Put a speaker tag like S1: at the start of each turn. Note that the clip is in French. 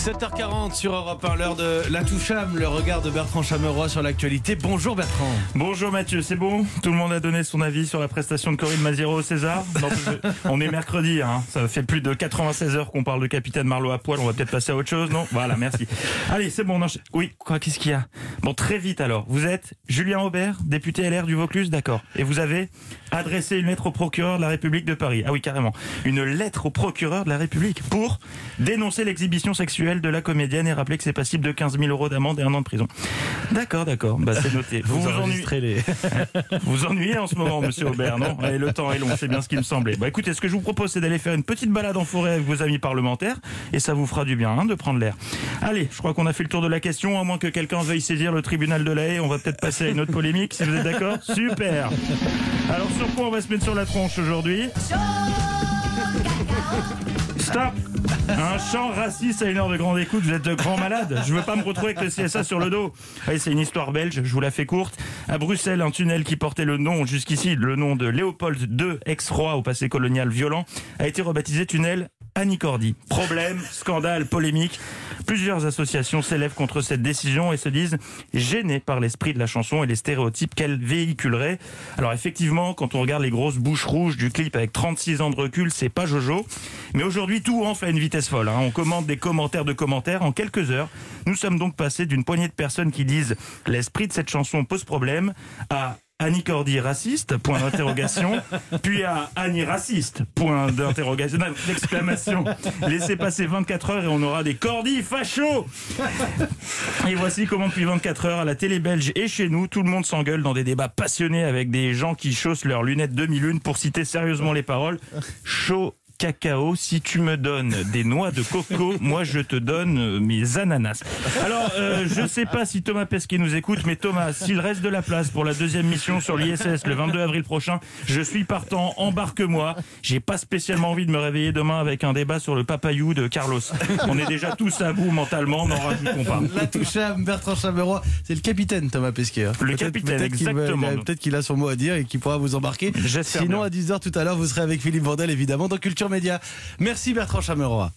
S1: 7h40 sur Europe 1, l'heure de la toucham, le regard de Bertrand Chameroy sur l'actualité. Bonjour Bertrand.
S2: Bonjour Mathieu, c'est bon? Tout le monde a donné son avis sur la prestation de Corinne Maziero au César? Non, On est mercredi, hein. ça fait plus de 96 heures qu'on parle de Capitaine Marlowe à poil, on va peut-être passer à autre chose, non? Voilà, merci. Allez, c'est bon, Oui, quoi, qu'est-ce qu'il y a? Bon, très vite alors, vous êtes Julien Aubert, député LR du Vaucluse, d'accord. Et vous avez adressé une lettre au procureur de la République de Paris. Ah oui, carrément. Une lettre au procureur de la République pour dénoncer l'exhibition sexuelle de la comédienne et rappeler que c'est passible de 15 000 euros d'amende et un an de prison. D'accord, d'accord. Bah, c'est noté.
S1: Vous vous, ennuiez...
S2: les... vous ennuyez en ce moment, monsieur Aubert, non? Allez, Le temps est long, c'est bien ce qui me semblait. Bah écoutez, ce que je vous propose, c'est d'aller faire une petite balade en forêt avec vos amis parlementaires et ça vous fera du bien hein, de prendre l'air. Allez, je crois qu'on a fait le tour de la question, à moins que quelqu'un veuille saisir le tribunal de la haie. On va peut-être passer à une autre polémique, si vous êtes d'accord Super Alors sur quoi on va se mettre sur la tronche aujourd'hui? Un chant raciste à une heure de grande écoute, vous êtes de grands malades. Je veux pas me retrouver avec le CSA sur le dos. c'est une histoire belge, je vous la fais courte. À Bruxelles, un tunnel qui portait le nom, jusqu'ici, le nom de Léopold II, ex-roi au passé colonial violent, a été rebaptisé tunnel Annie Cordy. Problème, scandale, polémique. Plusieurs associations s'élèvent contre cette décision et se disent gênées par l'esprit de la chanson et les stéréotypes qu'elle véhiculerait. Alors effectivement, quand on regarde les grosses bouches rouges du clip avec 36 ans de recul, c'est pas Jojo. Mais aujourd'hui, tout enfle à une vitesse folle. Hein. On commande des commentaires de commentaires. En quelques heures, nous sommes donc passés d'une poignée de personnes qui disent l'esprit de cette chanson pose problème à Annie Cordy raciste, point d'interrogation, puis à Annie raciste, point d'interrogation, d'exclamation. Laissez passer 24 heures et on aura des Cordy fachos Et voici comment depuis 24 heures à la télé belge et chez nous, tout le monde s'engueule dans des débats passionnés avec des gens qui chaussent leurs lunettes demi-lune pour citer sérieusement les paroles. Chaud cacao. Si tu me donnes des noix de coco, moi je te donne euh, mes ananas. Alors, euh, je sais pas si Thomas Pesquet nous écoute, mais Thomas, s'il reste de la place pour la deuxième mission sur l'ISS le 22 avril prochain, je suis partant, embarque-moi. J'ai pas spécialement envie de me réveiller demain avec un débat sur le papayou de Carlos. On est déjà tous à bout mentalement, n'en rajoutons pas.
S1: La touche à Bertrand Chameroy, c'est le capitaine Thomas Pesquet. Hein.
S2: Le capitaine, exactement.
S1: Peut-être qu'il a son mot à dire et qu'il pourra vous embarquer. Sinon, à 10h tout à l'heure, vous serez avec Philippe Vandel, évidemment, dans Culture Merci Bertrand Chameroy.